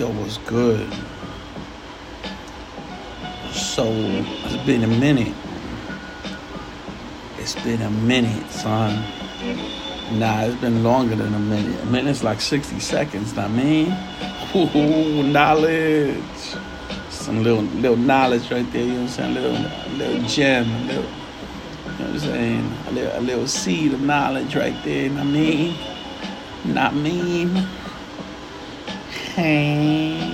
Yo, what's good? So, it's been a minute. It's been a minute, son. Nah, it's been longer than a minute. A minute's like 60 seconds, I mean. Ooh, knowledge. Some little little knowledge right there, you know what I'm saying? A little, little gem, a little, you know what I'm saying? A little, a little seed of knowledge right there, I mean? Not mean. Hey.